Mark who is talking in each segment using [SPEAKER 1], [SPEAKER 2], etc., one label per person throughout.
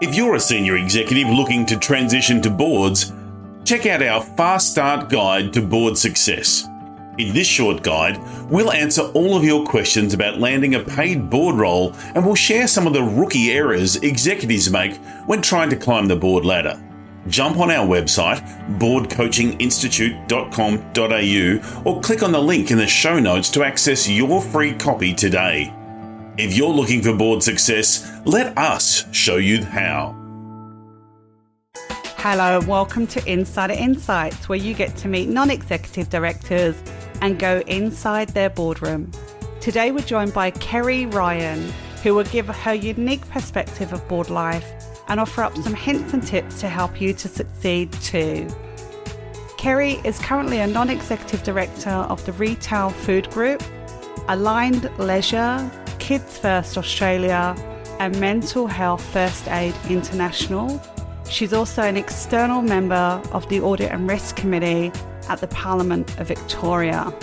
[SPEAKER 1] If you're a senior executive looking to transition to boards, check out our Fast Start Guide to Board Success. In this short guide, we'll answer all of your questions about landing a paid board role and we'll share some of the rookie errors executives make when trying to climb the board ladder. Jump on our website, boardcoachinginstitute.com.au, or click on the link in the show notes to access your free copy today. If you're looking for board success, let us show you how.
[SPEAKER 2] Hello, and welcome to Insider Insights, where you get to meet non executive directors and go inside their boardroom. Today, we're joined by Kerry Ryan, who will give her unique perspective of board life and offer up some hints and tips to help you to succeed too. Kerry is currently a non executive director of the Retail Food Group, Aligned Leisure, Kids First Australia, and Mental Health First Aid International. She's also an external member of the Audit and Risk Committee at the Parliament of Victoria.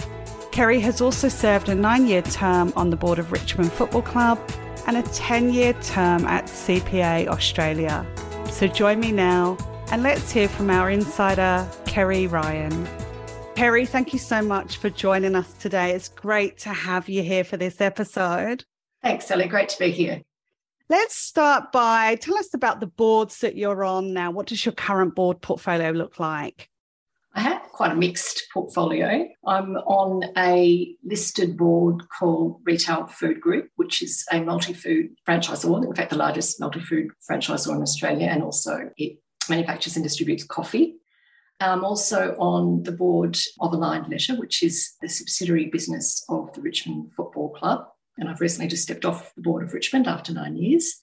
[SPEAKER 2] Kerry has also served a nine year term on the board of Richmond Football Club and a 10 year term at CPA Australia. So join me now and let's hear from our insider, Kerry Ryan. Kerry, thank you so much for joining us today. It's great to have you here for this episode.
[SPEAKER 3] Thanks, Sally. Great to be here.
[SPEAKER 2] Let's start by tell us about the boards that you're on now. What does your current board portfolio look like?
[SPEAKER 3] I have quite a mixed portfolio. I'm on a listed board called Retail Food Group, which is a multi food franchisor, in fact, the largest multi food franchisor in Australia, and also it manufactures and distributes coffee. I'm also on the board of Aligned Leisure, which is the subsidiary business of the Richmond Football Club. And I've recently just stepped off the board of Richmond after nine years.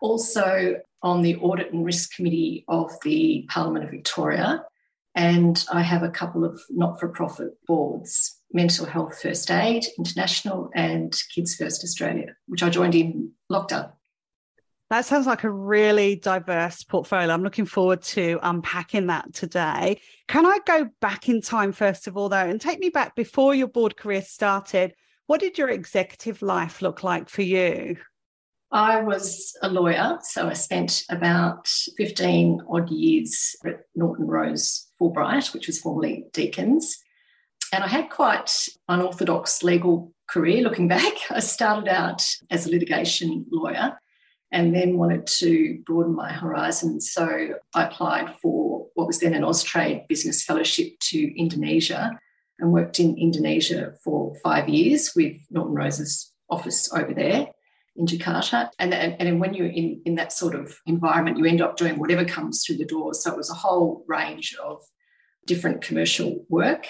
[SPEAKER 3] Also on the Audit and Risk Committee of the Parliament of Victoria, and I have a couple of not for profit boards Mental Health First Aid International and Kids First Australia, which I joined in lockdown.
[SPEAKER 2] That sounds like a really diverse portfolio. I'm looking forward to unpacking that today. Can I go back in time, first of all, though, and take me back before your board career started? What did your executive life look like for you?
[SPEAKER 3] I was a lawyer, so I spent about 15 odd years at Norton Rose Fulbright, which was formerly Deacon's. And I had quite unorthodox legal career looking back. I started out as a litigation lawyer and then wanted to broaden my horizons. So I applied for what was then an Austrade Business Fellowship to Indonesia and worked in Indonesia for five years with Norton Rose's office over there in Jakarta. And, and, and when you're in, in that sort of environment, you end up doing whatever comes through the door. So it was a whole range of different commercial work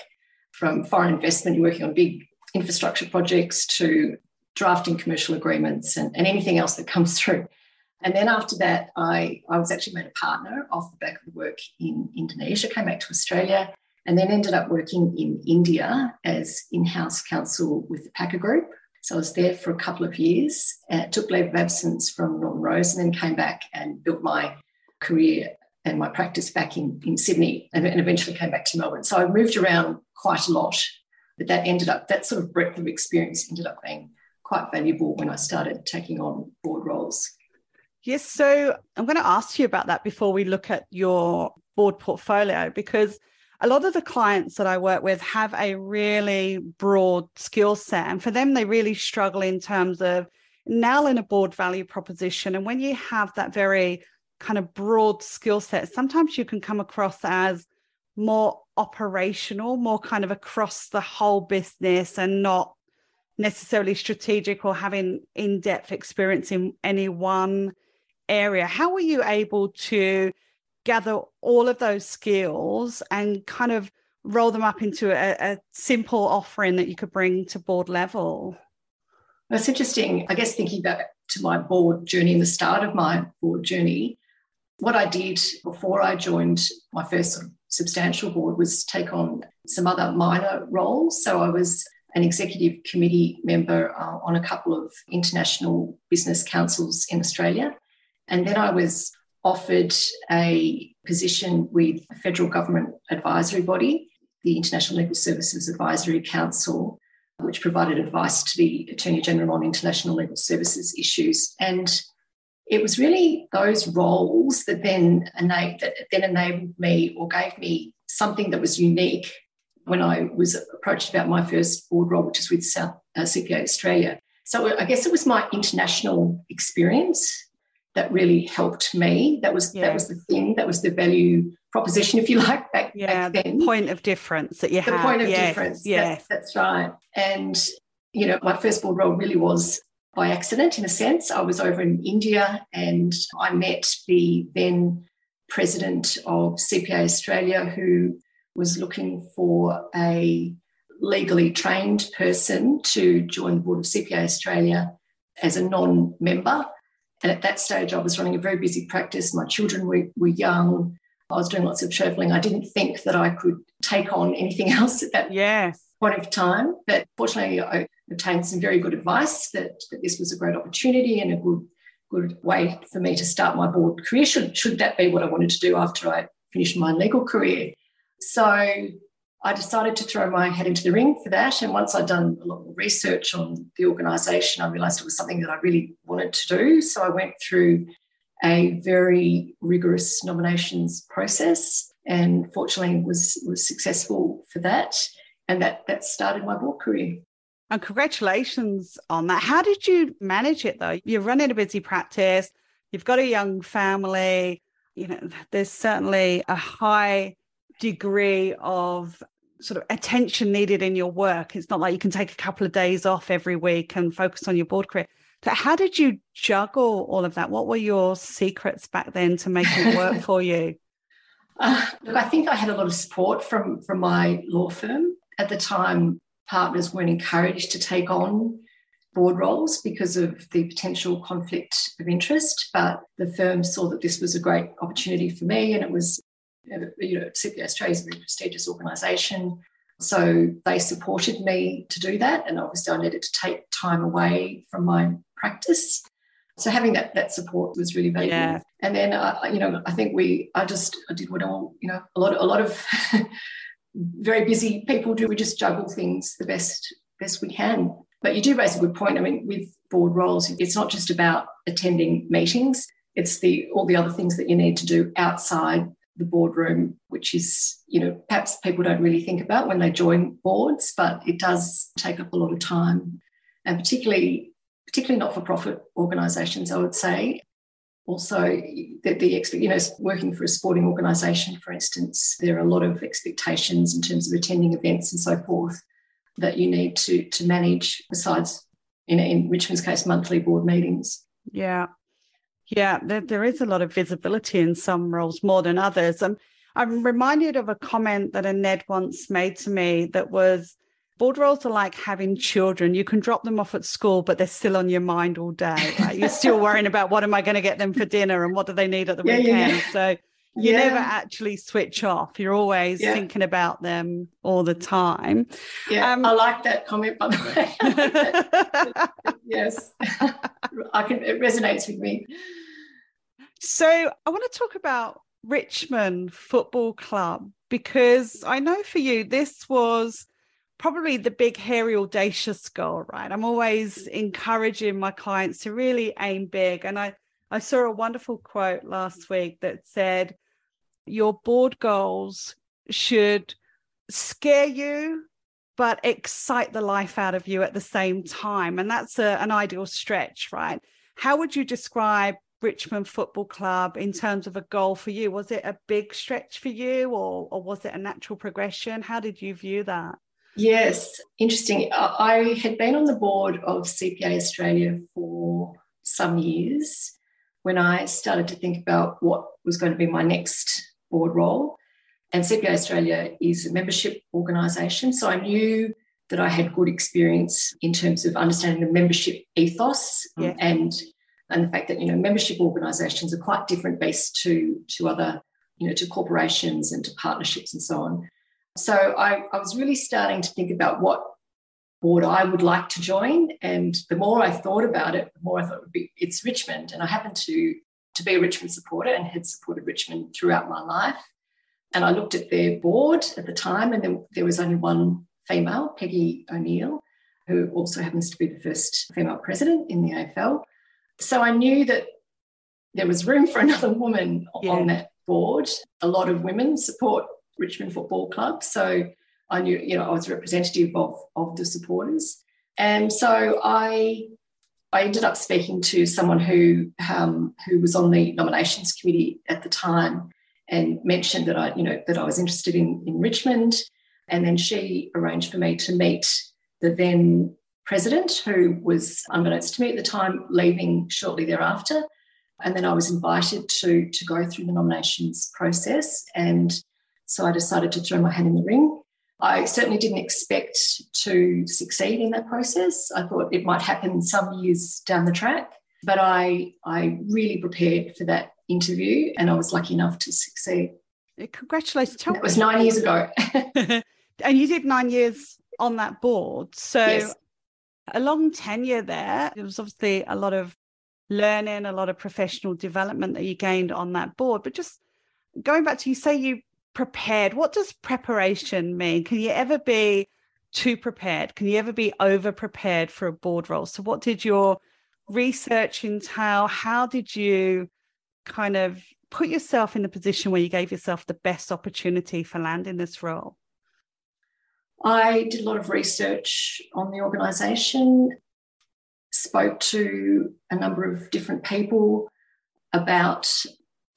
[SPEAKER 3] from foreign investment, you're working on big infrastructure projects to drafting commercial agreements and, and anything else that comes through. And then after that, I, I was actually made a partner off the back of the work in Indonesia, came back to Australia, and then ended up working in India as in house counsel with the Packer Group, so I was there for a couple of years, uh, took leave of absence from Norton Rose, and then came back and built my career and my practice back in, in Sydney and, and eventually came back to Melbourne. So I moved around quite a lot, but that ended up, that sort of breadth of experience ended up being quite valuable when I started taking on board roles.
[SPEAKER 2] Yes. So I'm going to ask you about that before we look at your board portfolio because a lot of the clients that I work with have a really broad skill set. And for them, they really struggle in terms of nailing a board value proposition. And when you have that very kind of broad skill set, sometimes you can come across as more operational, more kind of across the whole business and not necessarily strategic or having in depth experience in any one area. How were you able to gather all of those skills and kind of roll them up into a, a simple offering that you could bring to board level?
[SPEAKER 3] That's interesting. I guess thinking back to my board journey and the start of my board journey, what I did before I joined my first substantial board was take on some other minor roles. So I was an executive committee member uh, on a couple of international business councils in Australia. And then I was offered a position with a federal government advisory body, the International Legal Services Advisory Council, which provided advice to the Attorney General on international legal services issues. And it was really those roles that then enabled, that then enabled me or gave me something that was unique when I was approached about my first board role, which is with South uh, CPA Australia. So I guess it was my international experience that really helped me. That was yeah. that was the thing. That was the value proposition, if you like, back,
[SPEAKER 2] yeah,
[SPEAKER 3] back then.
[SPEAKER 2] point of difference that you
[SPEAKER 3] the
[SPEAKER 2] have.
[SPEAKER 3] The point of
[SPEAKER 2] yes,
[SPEAKER 3] difference.
[SPEAKER 2] Yes,
[SPEAKER 3] that's, that's right. And you know, my first board role really was by accident, in a sense. I was over in India and I met the then president of CPA Australia, who was looking for a legally trained person to join the board of CPA Australia as a non member. And at that stage, I was running a very busy practice. My children were, were young. I was doing lots of traveling. I didn't think that I could take on anything else at that
[SPEAKER 2] yes.
[SPEAKER 3] point of time. But fortunately, I obtained some very good advice that, that this was a great opportunity and a good good way for me to start my board career. Should should that be what I wanted to do after I finished my legal career? So I decided to throw my head into the ring for that. And once I'd done a lot more research on the organisation, I realised it was something that I really wanted to do. So I went through a very rigorous nominations process and fortunately was was successful for that. And that that started my board career.
[SPEAKER 2] And congratulations on that. How did you manage it though? You're running a busy practice, you've got a young family, you know, there's certainly a high degree of sort of attention needed in your work. It's not like you can take a couple of days off every week and focus on your board career. So how did you juggle all of that? What were your secrets back then to make it work for you?
[SPEAKER 3] Uh, look, I think I had a lot of support from from my law firm at the time partners weren't encouraged to take on board roles because of the potential conflict of interest. But the firm saw that this was a great opportunity for me, and it was, you know, CPA Australia is a very prestigious organisation. So they supported me to do that, and obviously I needed to take time away from my practice. So having that that support was really valuable. Yeah. And then, uh, you know, I think we, I just, I did what all, you know, a lot, a lot of very busy people do. We just juggle things the best best we can. But you do raise a good point. I mean, with board roles, it's not just about attending meetings. It's the all the other things that you need to do outside the boardroom, which is, you know, perhaps people don't really think about when they join boards, but it does take up a lot of time. And particularly, particularly not-for-profit organisations, I would say, also that the, the you know working for a sporting organisation for instance there are a lot of expectations in terms of attending events and so forth that you need to to manage besides in richmond's case monthly board meetings.
[SPEAKER 2] Yeah yeah there, there is a lot of visibility in some roles more than others and i'm reminded of a comment that a ned once made to me that was board roles are like having children. You can drop them off at school, but they're still on your mind all day. Right? You're still worrying about what am I going to get them for dinner and what do they need at the yeah, weekend. Yeah, yeah. So you never actually switch off. You're always thinking about them all the time.
[SPEAKER 3] Yeah, um, I like that comment by the way. yes, I can. It resonates with me.
[SPEAKER 2] So I want to talk about Richmond Football Club because I know for you this was probably the big, hairy, audacious goal, right? I'm always encouraging my clients to really aim big. And I, I saw a wonderful quote last week that said, Your board goals should scare you, but excite the life out of you at the same time. And that's a, an ideal stretch, right? How would you describe Richmond Football Club in terms of a goal for you? Was it a big stretch for you or, or was it a natural progression? How did you view that?
[SPEAKER 3] Yes, interesting. I had been on the board of CPA Australia for some years when I started to think about what was going to be my next board role. And CPA Australia is a membership organisation. So I knew that I had good experience in terms of understanding the membership ethos um, yeah. and and the fact that you know membership organisations are quite different based to to other you know to corporations and to partnerships and so on. So I, I was really starting to think about what board I would like to join. And the more I thought about it, the more I thought it would be it's Richmond. And I happened to to be a Richmond supporter and had supported Richmond throughout my life. And I looked at their board at the time, and there was only one female, Peggy O'Neill, who also happens to be the first female president in the AFL. So I knew that there was room for another woman yeah. on that board. A lot of women support Richmond Football Club. So I knew, you know, I was representative of, of the supporters. And so I I ended up speaking to someone who um, who was on the nominations committee at the time and mentioned that I, you know, that I was interested in, in Richmond. And then she arranged for me to meet the then president, who was, unbeknownst to me at the time, leaving shortly thereafter. And then I was invited to, to go through the nominations process. And so I decided to throw my hand in the ring. I certainly didn't expect to succeed in that process. I thought it might happen some years down the track, but I, I really prepared for that interview and I was lucky enough to succeed.
[SPEAKER 2] Uh, congratulations.
[SPEAKER 3] Tell it was nine years ago.
[SPEAKER 2] and you did nine years on that board. So yes. A long tenure there. There was obviously a lot of learning, a lot of professional development that you gained on that board. But just going back to you say you prepared. What does preparation mean? Can you ever be too prepared? Can you ever be over prepared for a board role? So, what did your research entail? How did you kind of put yourself in the position where you gave yourself the best opportunity for landing this role?
[SPEAKER 3] I did a lot of research on the organisation, spoke to a number of different people about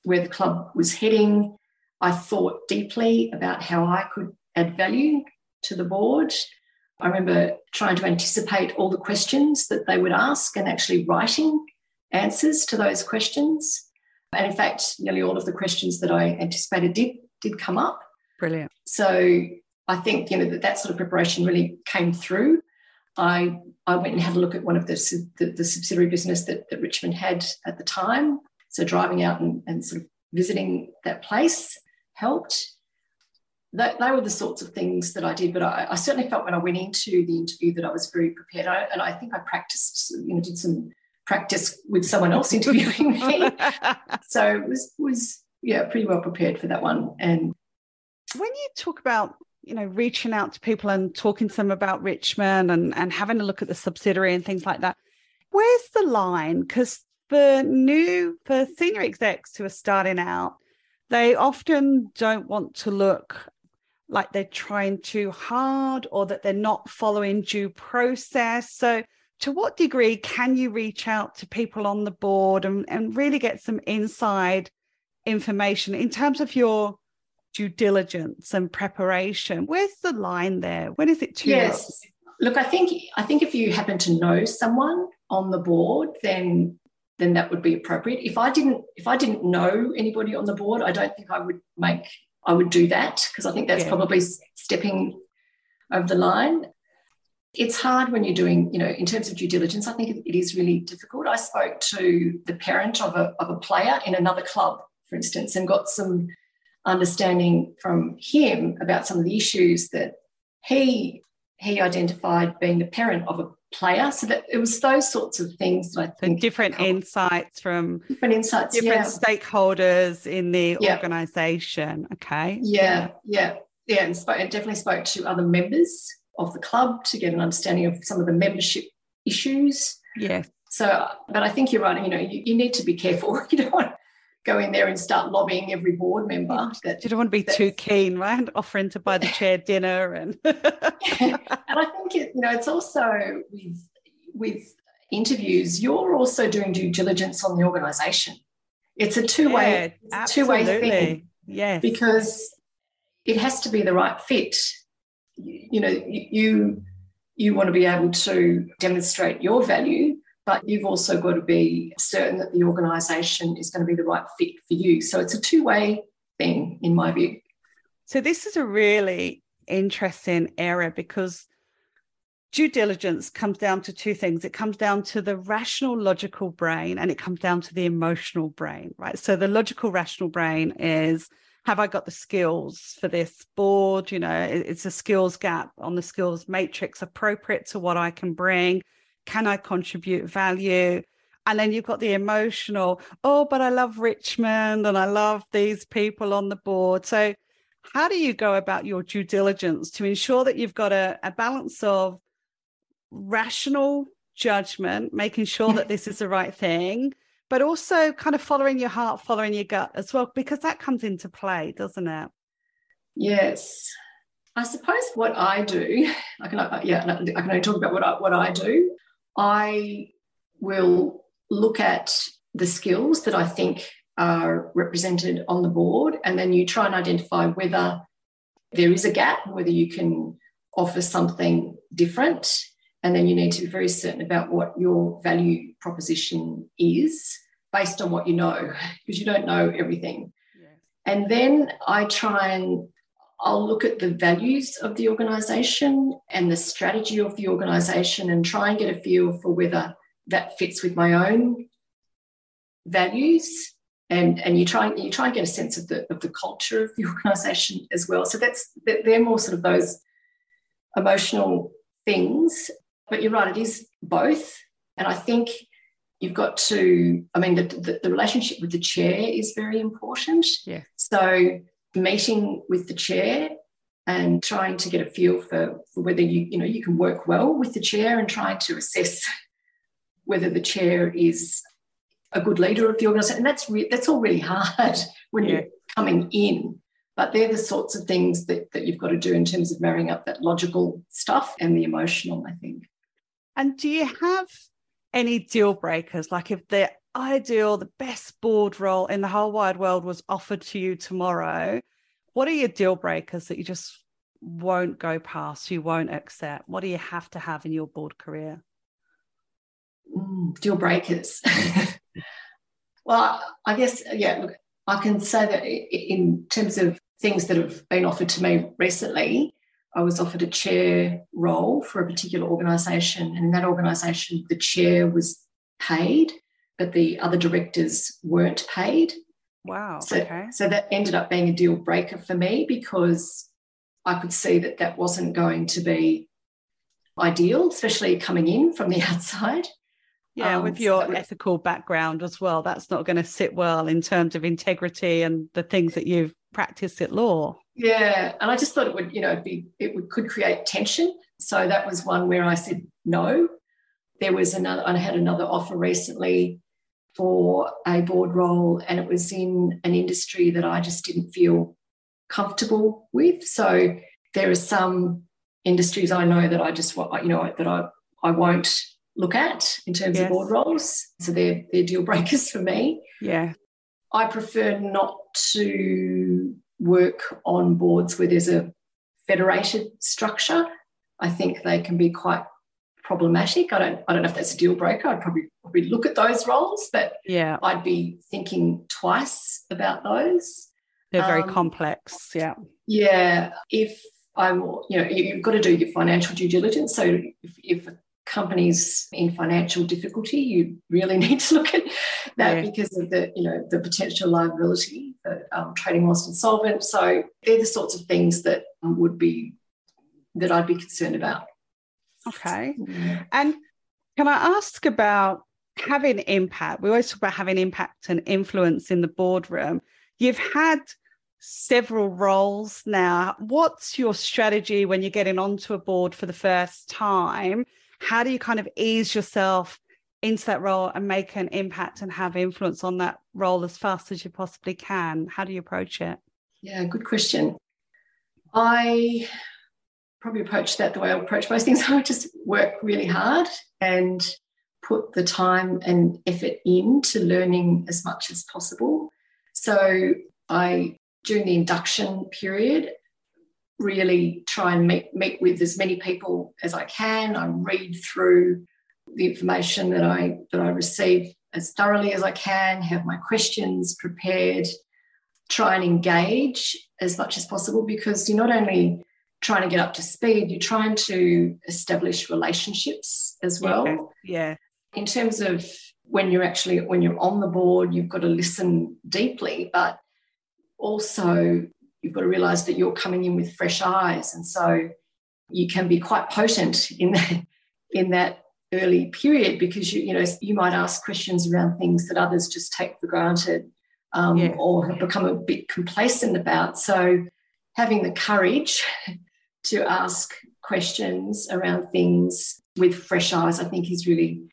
[SPEAKER 3] where the club was heading, I thought deeply about how I could add value to the board. I remember trying to anticipate all the questions that they would ask and actually writing answers to those questions. And in fact, nearly all of the questions that I anticipated did, did come up.
[SPEAKER 2] Brilliant.
[SPEAKER 3] So I think you know that, that sort of preparation really came through. I I went and had a look at one of the, the, the subsidiary business that, that Richmond had at the time. So driving out and, and sort of visiting that place helped. That, they were the sorts of things that I did, but I, I, certainly felt when I went into the interview that I was very prepared. I, and I think I practiced, you know, did some practice with someone else interviewing me. so it was was yeah, pretty well prepared for that one. And
[SPEAKER 2] when you talk about you know reaching out to people and talking to them about Richmond and and having a look at the subsidiary and things like that, where's the line? Because for new for senior execs who are starting out, they often don't want to look like they're trying too hard or that they're not following due process. So, to what degree can you reach out to people on the board and, and really get some inside information in terms of your due diligence and preparation? Where's the line there? When is it too
[SPEAKER 3] yes. Look, I think I think if you happen to know someone on the board, then then that would be appropriate. If I didn't, if I didn't know anybody on the board, I don't think I would make, I would do that because I think that's yeah. probably stepping over the line. It's hard when you're doing, you know, in terms of due diligence, I think it is really difficult. I spoke to the parent of a, of a player in another club, for instance, and got some understanding from him about some of the issues that he he identified being the parent of a player. So that it was those sorts of things that I think
[SPEAKER 2] different insights from
[SPEAKER 3] different insights,
[SPEAKER 2] different
[SPEAKER 3] yeah.
[SPEAKER 2] stakeholders in the yeah. organization. Okay.
[SPEAKER 3] Yeah, yeah, yeah, and, spoke, and definitely spoke to other members of the club to get an understanding of some of the membership issues.
[SPEAKER 2] Yeah.
[SPEAKER 3] So, but I think you're right. You know, you, you need to be careful. You don't want go in there and start lobbying every board member.
[SPEAKER 2] That, you don't want to be too keen, right? Offering to buy the chair dinner and.
[SPEAKER 3] and I think it, you know it's also with with interviews. You're also doing due diligence on the organisation. It's a two way yeah, two way thing.
[SPEAKER 2] Yeah.
[SPEAKER 3] Because it has to be the right fit. You, you know, you you want to be able to demonstrate your value but you've also got to be certain that the organisation is going to be the right fit for you. So it's a two way thing, in my view.
[SPEAKER 2] So this is a really interesting area because due diligence comes down to two things it comes down to the rational logical brain and it comes down to the emotional brain right so the logical rational brain is have i got the skills for this board you know it's a skills gap on the skills matrix appropriate to what i can bring can I contribute value? And then you've got the emotional, oh, but I love Richmond and I love these people on the board. So, how do you go about your due diligence to ensure that you've got a, a balance of rational judgment, making sure that mm-hmm. this is the right thing, but also kind of following your heart, following your gut as well, because that comes into play, doesn't it?
[SPEAKER 3] Yes. I suppose what I do, I can, yeah, I can only talk about what I, what I do. I will look at the skills that I think are represented on the board, and then you try and identify whether there is a gap, whether you can offer something different. And then you need to be very certain about what your value proposition is based on what you know, because you don't know everything. And then I try and I'll look at the values of the organisation and the strategy of the organisation and try and get a feel for whether that fits with my own values. And, and you try you try and get a sense of the of the culture of the organisation as well. So that's they're more sort of those emotional things. But you're right, it is both. And I think you've got to, I mean, the, the, the relationship with the chair is very important.
[SPEAKER 2] Yeah.
[SPEAKER 3] So meeting with the chair and trying to get a feel for, for whether you, you know, you can work well with the chair and trying to assess whether the chair is a good leader of the organisation. And that's re- that's all really hard when yeah. you're coming in. But they're the sorts of things that, that you've got to do in terms of marrying up that logical stuff and the emotional, I think.
[SPEAKER 2] And do you have any deal breakers? Like if the ideal, the best board role in the whole wide world was offered to you tomorrow, what are your deal breakers that you just won't go past, you won't accept? What do you have to have in your board career?
[SPEAKER 3] Mm, deal breakers. well, I guess, yeah, look, I can say that in terms of things that have been offered to me recently, I was offered a chair role for a particular organisation, and in that organisation, the chair was paid, but the other directors weren't paid.
[SPEAKER 2] Wow.
[SPEAKER 3] So,
[SPEAKER 2] okay.
[SPEAKER 3] so that ended up being a deal breaker for me because I could see that that wasn't going to be ideal, especially coming in from the outside.
[SPEAKER 2] Yeah, um, with your so ethical background as well, that's not going to sit well in terms of integrity and the things that you've practiced at law.
[SPEAKER 3] Yeah, and I just thought it would, you know, be it would could create tension. So that was one where I said no. There was another. I had another offer recently for a board role, and it was in an industry that I just didn't feel comfortable with. So there are some industries I know that I just, you know, that I I won't look at in terms yes. of board roles. So they're they're deal breakers for me.
[SPEAKER 2] Yeah.
[SPEAKER 3] I prefer not to work on boards where there's a federated structure. I think they can be quite problematic. I don't I don't know if that's a deal breaker. I'd probably probably look at those roles, but
[SPEAKER 2] yeah,
[SPEAKER 3] I'd be thinking twice about those.
[SPEAKER 2] They're very um, complex. Yeah.
[SPEAKER 3] Yeah. If I'm, you know, you've got to do your financial due diligence. So if, if companies in financial difficulty, you really need to look at that yeah. because of the you know the potential liability for um, trading whilst insolvent. So they're the sorts of things that would be that I'd be concerned about.
[SPEAKER 2] Okay, and can I ask about having impact? We always talk about having impact and influence in the boardroom. You've had several roles now. What's your strategy when you're getting onto a board for the first time? how do you kind of ease yourself into that role and make an impact and have influence on that role as fast as you possibly can? How do you approach it?
[SPEAKER 3] Yeah, good question. I probably approach that the way I approach most things. I would just work really hard and put the time and effort into learning as much as possible. So I during the induction period, really try and meet, meet with as many people as I can. I read through the information that I that I receive as thoroughly as I can, have my questions prepared, try and engage as much as possible because you're not only trying to get up to speed, you're trying to establish relationships as well.
[SPEAKER 2] Yeah. yeah.
[SPEAKER 3] In terms of when you're actually when you're on the board, you've got to listen deeply, but also you've got to realize that you're coming in with fresh eyes. And so you can be quite potent in that, in that early period because you, you know, you might ask questions around things that others just take for granted um, yeah. or have become a bit complacent about. So having the courage to ask questions around things with fresh eyes, I think is really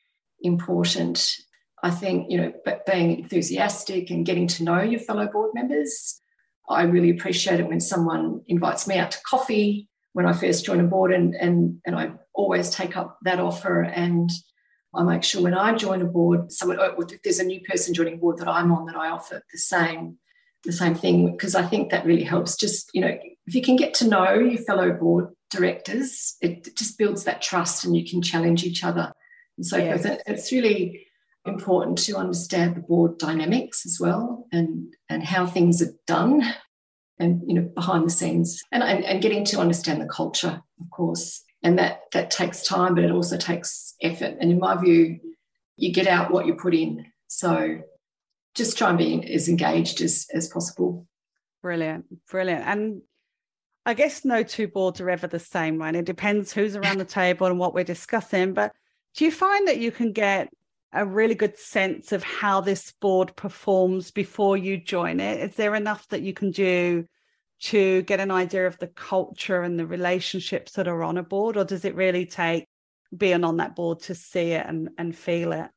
[SPEAKER 3] important. I think, you know, but being enthusiastic and getting to know your fellow board members. I really appreciate it when someone invites me out to coffee when I first join a board, and, and, and I always take up that offer. And I make sure when I join a board, someone, oh, if there's a new person joining board that I'm on, that I offer the same the same thing because I think that really helps. Just you know, if you can get to know your fellow board directors, it just builds that trust, and you can challenge each other and so yes. forth. It's really important to understand the board dynamics as well, and and how things are done, and you know behind the scenes, and and, and getting to understand the culture, of course, and that that takes time, but it also takes effort. And in my view, you get out what you put in. So just try and be as engaged as, as possible.
[SPEAKER 2] Brilliant, brilliant. And I guess no two boards are ever the same, right? It depends who's around the table and what we're discussing. But do you find that you can get a really good sense of how this board performs before you join it? Is there enough that you can do to get an idea of the culture and the relationships that are on a board, or does it really take being on that board to see it and, and feel it?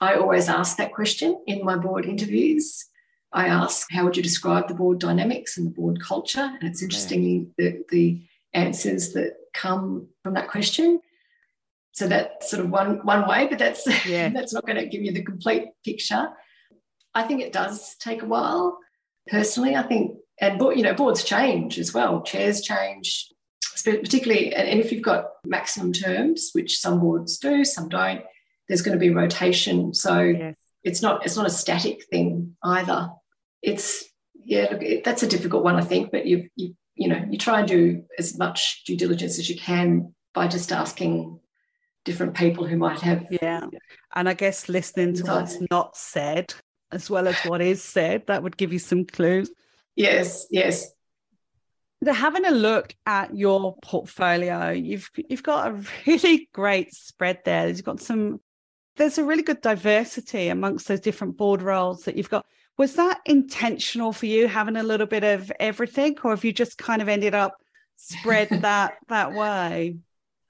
[SPEAKER 3] I always ask that question in my board interviews. I ask, how would you describe the board dynamics and the board culture? And it's interesting the, the answers that come from that question. So that's sort of one one way, but that's yeah. that's not going to give you the complete picture. I think it does take a while. Personally, I think, and you know, boards change as well. Chairs change, particularly, and if you've got maximum terms, which some boards do, some don't there's going to be rotation. So yes. it's not it's not a static thing either. It's yeah, look, it, that's a difficult one, I think. But you you you know you try and do as much due diligence as you can by just asking different people who might have
[SPEAKER 2] yeah. And I guess listening to what's not said as well as what is said that would give you some clues.
[SPEAKER 3] Yes, yes.
[SPEAKER 2] They're having a look at your portfolio, you've you've got a really great spread there. You've got some there's a really good diversity amongst those different board roles that you've got. Was that intentional for you having a little bit of everything, or have you just kind of ended up spread that that way?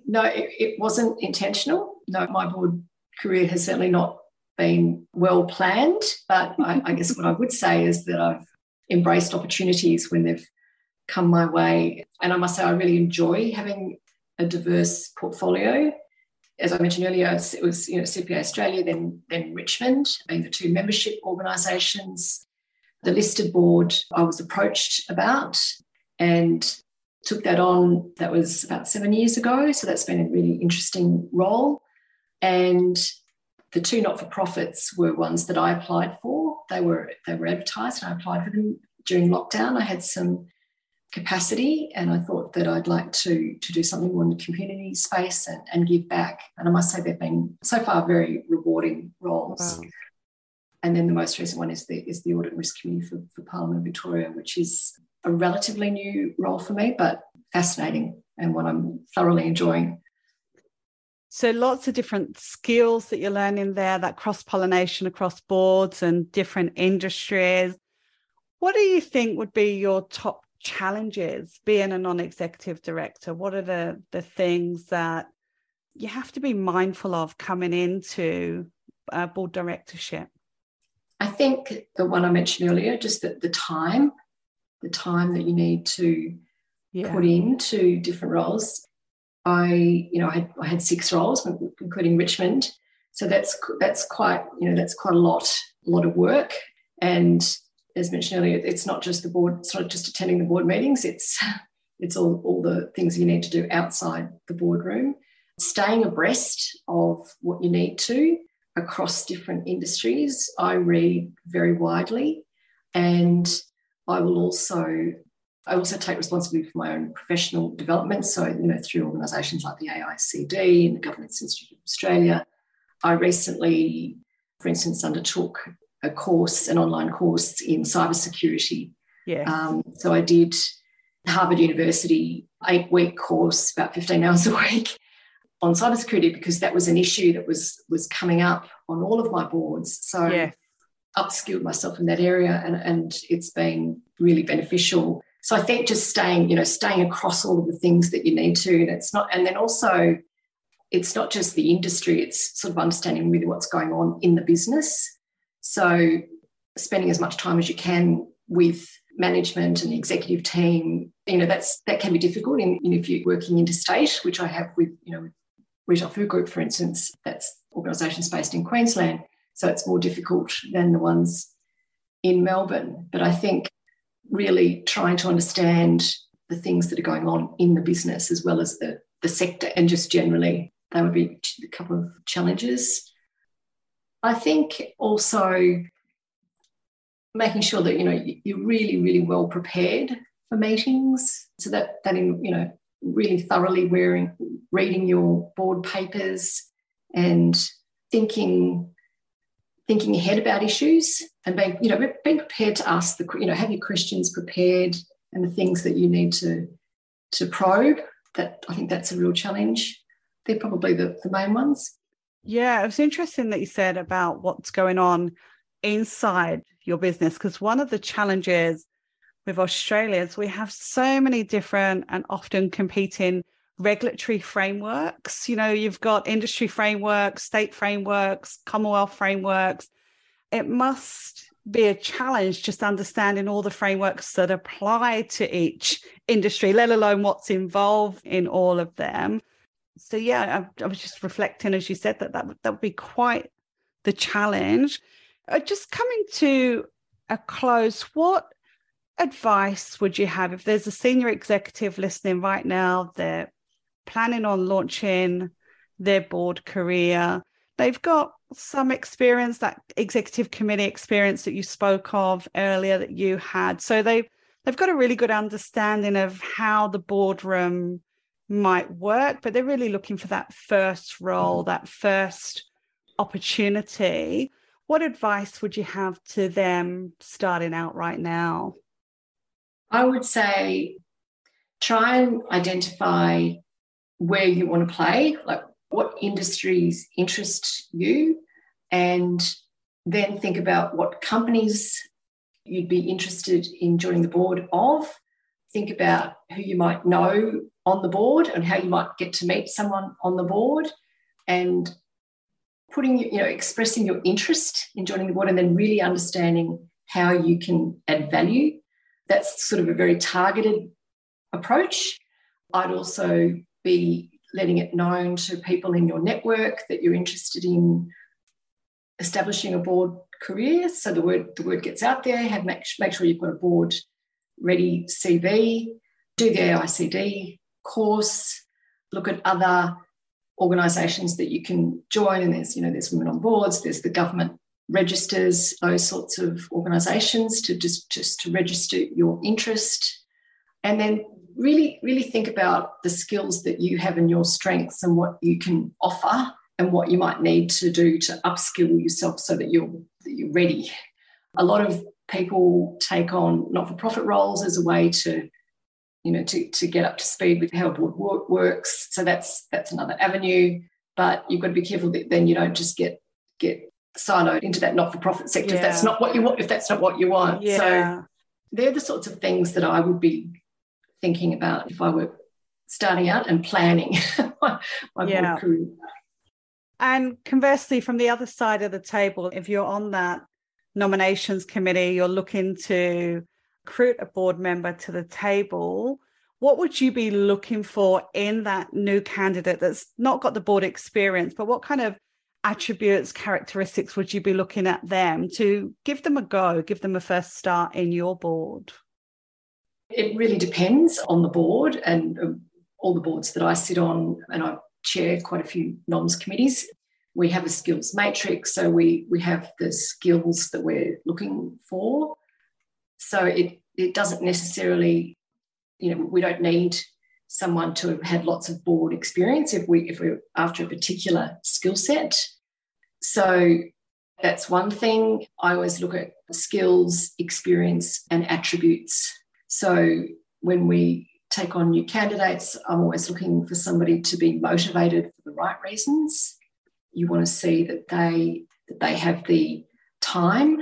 [SPEAKER 3] No, it, it wasn't intentional. No, my board career has certainly not been well planned. But I, I guess what I would say is that I've embraced opportunities when they've come my way. And I must say, I really enjoy having a diverse portfolio as I mentioned earlier, it was you know CPA Australia, then then Richmond, the two membership organisations. The listed board I was approached about and took that on. That was about seven years ago, so that's been a really interesting role. And the two not-for-profits were ones that I applied for. They were they were advertised, and I applied for them during lockdown. I had some capacity. And I thought that I'd like to, to do something more in the community space and, and give back. And I must say, they've been so far very rewarding roles. Wow. And then the most recent one is the, is the Audit and Risk Committee for, for Parliament of Victoria, which is a relatively new role for me, but fascinating and one I'm thoroughly enjoying.
[SPEAKER 2] So lots of different skills that you're learning there, that cross pollination across boards and different industries. What do you think would be your top challenges being a non-executive director? What are the the things that you have to be mindful of coming into uh, board directorship?
[SPEAKER 3] I think the one I mentioned earlier, just that the time, the time that you need to yeah. put into different roles. I, you know, I had, I had six roles, including Richmond. So that's that's quite, you know, that's quite a lot, a lot of work. And as mentioned earlier, it's not just the board, it's not just attending the board meetings, it's it's all, all the things you need to do outside the boardroom. Staying abreast of what you need to across different industries. I read very widely and I will also I also take responsibility for my own professional development. So, you know, through organisations like the AICD and the Governance Institute of Australia. I recently, for instance, undertook a course, an online course in cybersecurity.
[SPEAKER 2] Yeah. Um,
[SPEAKER 3] so I did Harvard University eight week course, about 15 hours a week on cybersecurity because that was an issue that was was coming up on all of my boards. So yeah. upskilled myself in that area and, and it's been really beneficial. So I think just staying, you know, staying across all of the things that you need to, and it's not, and then also it's not just the industry, it's sort of understanding really what's going on in the business. So, spending as much time as you can with management and the executive team, you know, that's that can be difficult in, in if you're working interstate, which I have with, you know, Retail Food Group, for instance, that's organisations based in Queensland. So it's more difficult than the ones in Melbourne. But I think really trying to understand the things that are going on in the business as well as the, the sector and just generally, that would be a couple of challenges. I think also making sure that you know you're really really well prepared for meetings. So that that in you know really thoroughly wearing reading your board papers and thinking thinking ahead about issues and being you know being prepared to ask the you know have your questions prepared and the things that you need to to probe that i think that's a real challenge. They're probably the, the main ones
[SPEAKER 2] yeah it was interesting that you said about what's going on inside your business because one of the challenges with australia is we have so many different and often competing regulatory frameworks. You know, you've got industry frameworks, state frameworks, Commonwealth frameworks. It must be a challenge just understanding all the frameworks that apply to each industry, let alone what's involved in all of them. So yeah, I, I was just reflecting as you said that that, that would be quite the challenge. Uh, just coming to a close, what advice would you have if there's a senior executive listening right now? They're planning on launching their board career. They've got some experience, that executive committee experience that you spoke of earlier that you had. So they they've got a really good understanding of how the boardroom might work, but they're really looking for that first role, mm-hmm. that first opportunity. What advice would you have to them starting out right now?
[SPEAKER 3] I would say try and identify where you want to play, like what industries interest you, and then think about what companies you'd be interested in joining the board of. Think about who you might know on the board and how you might get to meet someone on the board and putting, you know, expressing your interest in joining the board and then really understanding how you can add value. That's sort of a very targeted approach. I'd also be letting it known to people in your network that you're interested in establishing a board career. So the word the word gets out there. Have make, make sure you've got a board ready CV. Do the AICD course. Look at other organisations that you can join. And there's you know there's women on boards. There's the government registers. Those sorts of organisations to just just to register your interest. And then really, really think about the skills that you have and your strengths and what you can offer and what you might need to do to upskill yourself so that you're, that you're ready. A lot of people take on not-for-profit roles as a way to you know to, to get up to speed with how a board work works so that's that's another avenue but you've got to be careful that then you don't just get get siloed into that not-for-profit sector yeah. if that's not what you want if that's not what you want yeah. so they're the sorts of things that i would be thinking about if I were starting out and planning my, my yeah. career.
[SPEAKER 2] And conversely, from the other side of the table, if you're on that nominations committee, you're looking to recruit a board member to the table, what would you be looking for in that new candidate that's not got the board experience, but what kind of attributes, characteristics would you be looking at them to give them a go, give them a first start in your board?
[SPEAKER 3] It really depends on the board and um, all the boards that I sit on, and I chair quite a few noms committees. We have a skills matrix, so we we have the skills that we're looking for. So it it doesn't necessarily, you know, we don't need someone to have had lots of board experience if we if we're after a particular skill set. So that's one thing. I always look at skills, experience, and attributes so when we take on new candidates, I'm always looking for somebody to be motivated for the right reasons. You want to see that they that they have the time.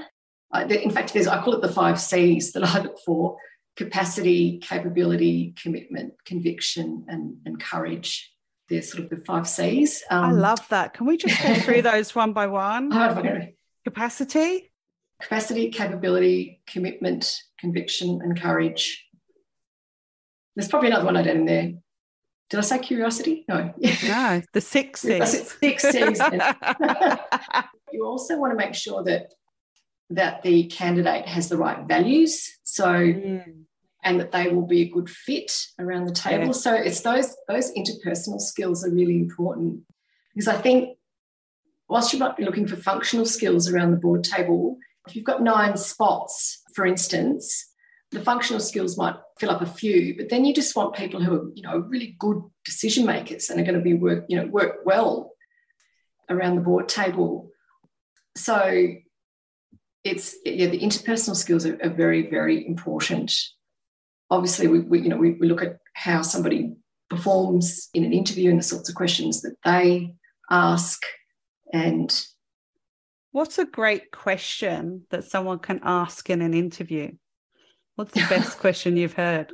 [SPEAKER 3] Uh, in fact, there's I call it the five C's that I look for: capacity, capability, commitment, conviction, and, and courage. they're sort of the five C's.
[SPEAKER 2] Um, I love that. Can we just go through those one by one?
[SPEAKER 3] Oh,
[SPEAKER 2] Capacity,
[SPEAKER 3] capacity, capability, commitment, conviction, and courage. There's probably another one I did in there. Did I say curiosity? No.
[SPEAKER 2] no, the six C's.
[SPEAKER 3] Six C's. you also want to make sure that that the candidate has the right values. So mm and that they will be a good fit around the table. Yeah. So it's those those interpersonal skills are really important because I think whilst you might be looking for functional skills around the board table, if you've got nine spots, for instance, the functional skills might fill up a few, but then you just want people who are, you know, really good decision makers and are going to be work, you know, work well around the board table. So it's yeah, the interpersonal skills are, are very, very important. Obviously we, we you know we, we look at how somebody performs in an interview and the sorts of questions that they ask. And
[SPEAKER 2] what's a great question that someone can ask in an interview? What's the best question you've heard?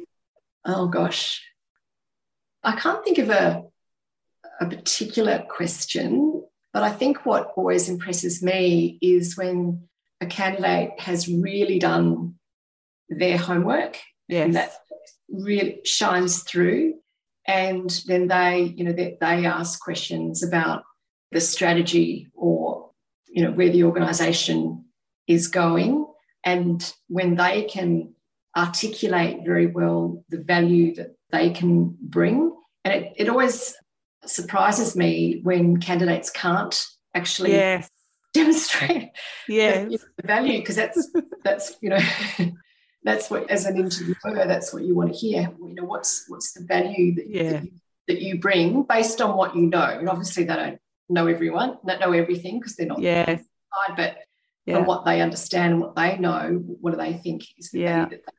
[SPEAKER 3] Oh gosh. I can't think of a a particular question but i think what always impresses me is when a candidate has really done their homework
[SPEAKER 2] Yes.
[SPEAKER 3] And that really shines through. And then they, you know, they, they ask questions about the strategy or, you know, where the organization is going. And when they can articulate very well the value that they can bring, and it, it always surprises me when candidates can't actually
[SPEAKER 2] yes.
[SPEAKER 3] demonstrate
[SPEAKER 2] yeah
[SPEAKER 3] the, value because that's that's you know that's what as an interviewer that's what you want to hear. You know what's what's the value that,
[SPEAKER 2] yeah.
[SPEAKER 3] that, you, that you bring based on what you know. And obviously they don't know everyone not know everything because they're not
[SPEAKER 2] yeah.
[SPEAKER 3] but yeah. from what they understand and what they know what do they think is the
[SPEAKER 2] yeah.
[SPEAKER 3] value that they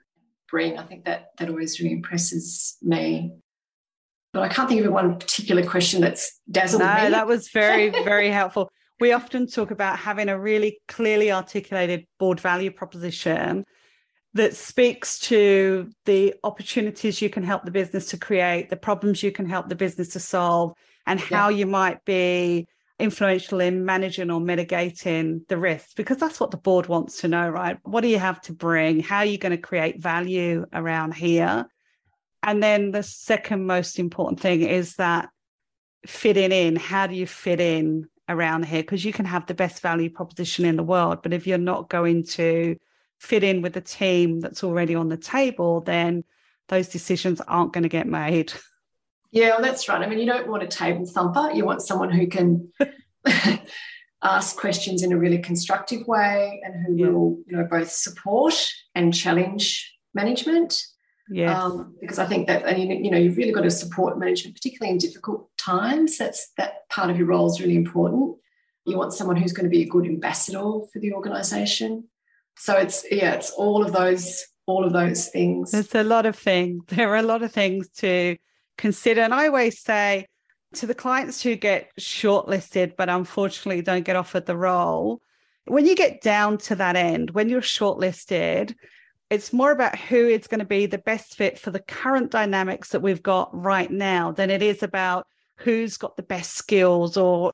[SPEAKER 3] bring? I think that that always really impresses me. But i can't think of one particular question that's dazzled
[SPEAKER 2] no,
[SPEAKER 3] me.
[SPEAKER 2] that was very very helpful we often talk about having a really clearly articulated board value proposition that speaks to the opportunities you can help the business to create, the problems you can help the business to solve, and how yeah. you might be influential in managing or mitigating the risks because that's what the board wants to know right? What do you have to bring? How are you going to create value around here? And then the second most important thing is that fitting in. How do you fit in around here because you can have the best value proposition in the world but if you're not going to fit in with the team that's already on the table, then those decisions aren't going to get made.
[SPEAKER 3] Yeah, well, that's right. I mean, you don't want a table thumper. You want someone who can ask questions in a really constructive way and who yeah. will, you know, both support and challenge management.
[SPEAKER 2] Yeah. Um,
[SPEAKER 3] because I think that, and you, you know, you've really got to support management, particularly in difficult times. That's that part of your role is really important. You want someone who's going to be a good ambassador for the organisation so it's yeah it's all of those all of those things
[SPEAKER 2] there's a lot of things there are a lot of things to consider and i always say to the clients who get shortlisted but unfortunately don't get offered the role when you get down to that end when you're shortlisted it's more about who is going to be the best fit for the current dynamics that we've got right now than it is about who's got the best skills or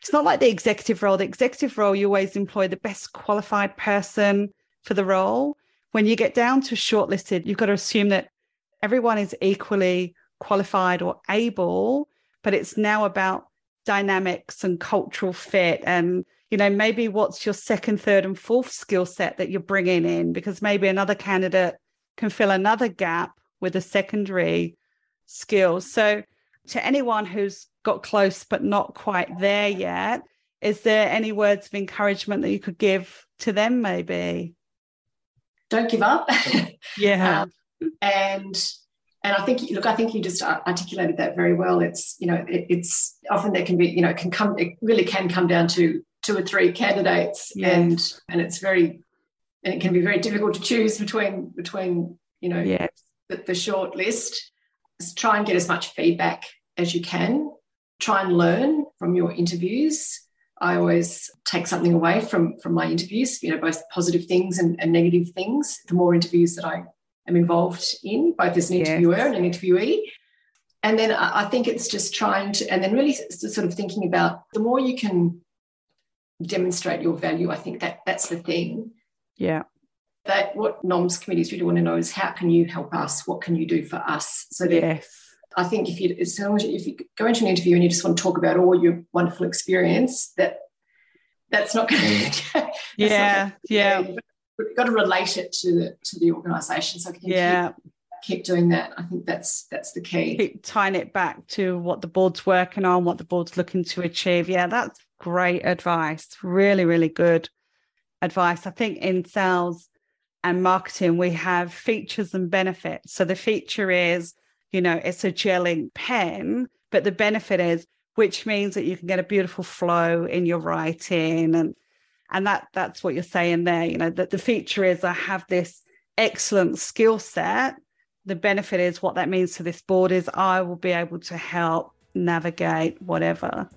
[SPEAKER 2] it's not like the executive role. The executive role, you always employ the best qualified person for the role. When you get down to shortlisted, you've got to assume that everyone is equally qualified or able, but it's now about dynamics and cultural fit and you know maybe what's your second third and fourth skill set that you're bringing in because maybe another candidate can fill another gap with a secondary skill so to anyone who's got close but not quite there yet, is there any words of encouragement that you could give to them maybe?
[SPEAKER 3] Don't give up.
[SPEAKER 2] yeah.
[SPEAKER 3] um, and and I think look, I think you just articulated that very well. It's you know it, it's often there can be you know it can come it really can come down to two or three candidates yes. and and it's very and it can be very difficult to choose between between you know
[SPEAKER 2] yes.
[SPEAKER 3] the, the short list. Just try and get as much feedback as you can. Try and learn from your interviews. I always take something away from, from my interviews, you know, both positive things and, and negative things. The more interviews that I am involved in, both as an interviewer yes. and an interviewee. and then I think it's just trying to, and then really sort of thinking about the more you can demonstrate your value. I think that that's the thing.
[SPEAKER 2] Yeah.
[SPEAKER 3] That what NOMS committees really want to know is how can you help us? What can you do for us? So that
[SPEAKER 2] yes.
[SPEAKER 3] I think if you as long as you, if you go into an interview and you just want to talk about all your wonderful experience, that that's not going mm.
[SPEAKER 2] to. yeah, yeah.
[SPEAKER 3] We've got to relate it to the to the organisation. So
[SPEAKER 2] yeah.
[SPEAKER 3] Keep, keep doing that. I think that's that's the key.
[SPEAKER 2] Keep tying it back to what the board's working on, what the board's looking to achieve. Yeah, that's great advice. Really, really good advice. I think in sales and marketing, we have features and benefits. So the feature is, you know, it's a gelling pen, but the benefit is, which means that you can get a beautiful flow in your writing and and that that's what you're saying there you know that the feature is i have this excellent skill set the benefit is what that means to this board is I will be able to help navigate whatever.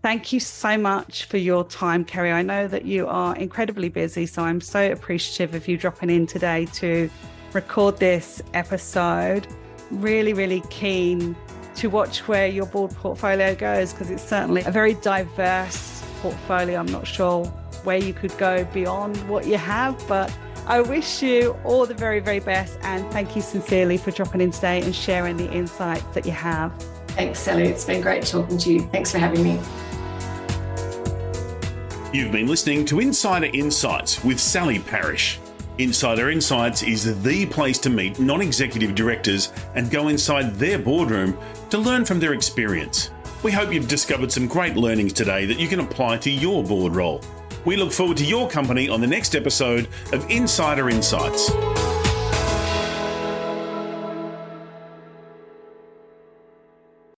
[SPEAKER 2] Thank you so much for your time, Kerry. I know that you are incredibly busy, so I'm so appreciative of you dropping in today to record this episode. Really, really keen to watch where your board portfolio goes because it's certainly a very diverse portfolio. I'm not sure where you could go beyond what you have, but I wish you all the very, very best and thank you sincerely for dropping in today and sharing the insights that you have.
[SPEAKER 3] Thanks, Sally. It's been great talking to you. Thanks for having me.
[SPEAKER 1] You've been listening to Insider Insights with Sally Parish. Insider Insights is the place to meet non executive directors and go inside their boardroom to learn from their experience. We hope you've discovered some great learnings today that you can apply to your board role. We look forward to your company on the next episode of Insider Insights.